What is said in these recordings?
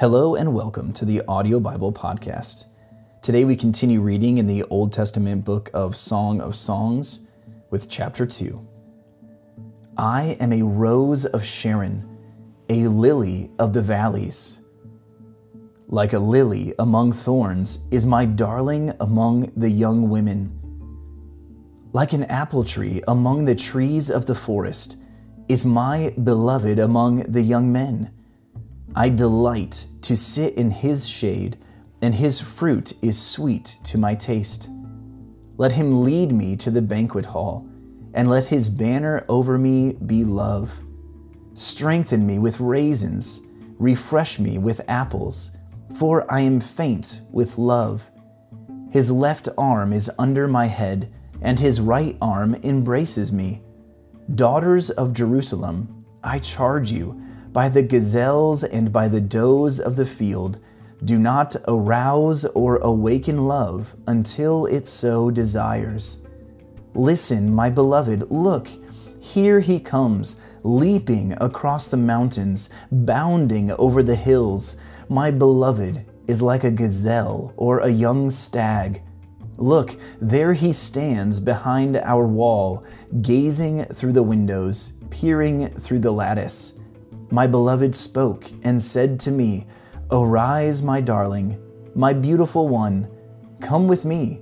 Hello and welcome to the Audio Bible Podcast. Today we continue reading in the Old Testament book of Song of Songs with chapter 2. I am a rose of Sharon, a lily of the valleys. Like a lily among thorns is my darling among the young women. Like an apple tree among the trees of the forest is my beloved among the young men. I delight to sit in his shade, and his fruit is sweet to my taste. Let him lead me to the banquet hall, and let his banner over me be love. Strengthen me with raisins, refresh me with apples, for I am faint with love. His left arm is under my head, and his right arm embraces me. Daughters of Jerusalem, I charge you, by the gazelles and by the does of the field, do not arouse or awaken love until it so desires. Listen, my beloved, look, here he comes, leaping across the mountains, bounding over the hills. My beloved is like a gazelle or a young stag. Look, there he stands behind our wall, gazing through the windows, peering through the lattice my beloved spoke and said to me, Arise, my darling, my beautiful one, come with me.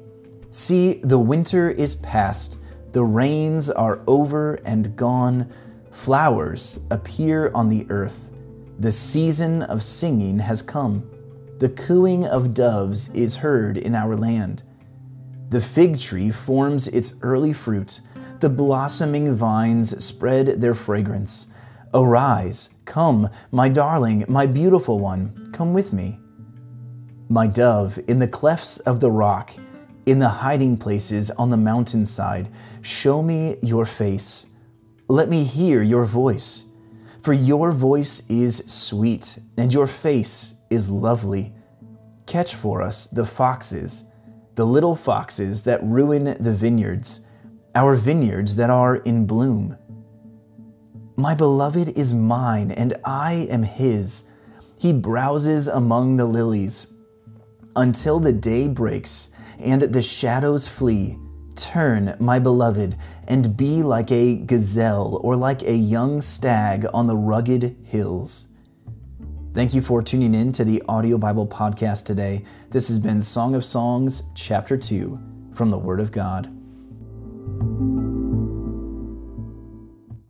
See, the winter is past, the rains are over and gone, flowers appear on the earth. The season of singing has come. The cooing of doves is heard in our land. The fig tree forms its early fruit. The blossoming vines spread their fragrance. Arise, come, my darling, my beautiful one, come with me. My dove, in the clefts of the rock, in the hiding places on the mountainside, show me your face. Let me hear your voice. For your voice is sweet, and your face is lovely. Catch for us the foxes, the little foxes that ruin the vineyards, our vineyards that are in bloom. My beloved is mine, and I am his. He browses among the lilies. Until the day breaks and the shadows flee, turn, my beloved, and be like a gazelle or like a young stag on the rugged hills. Thank you for tuning in to the Audio Bible Podcast today. This has been Song of Songs, Chapter 2, from the Word of God.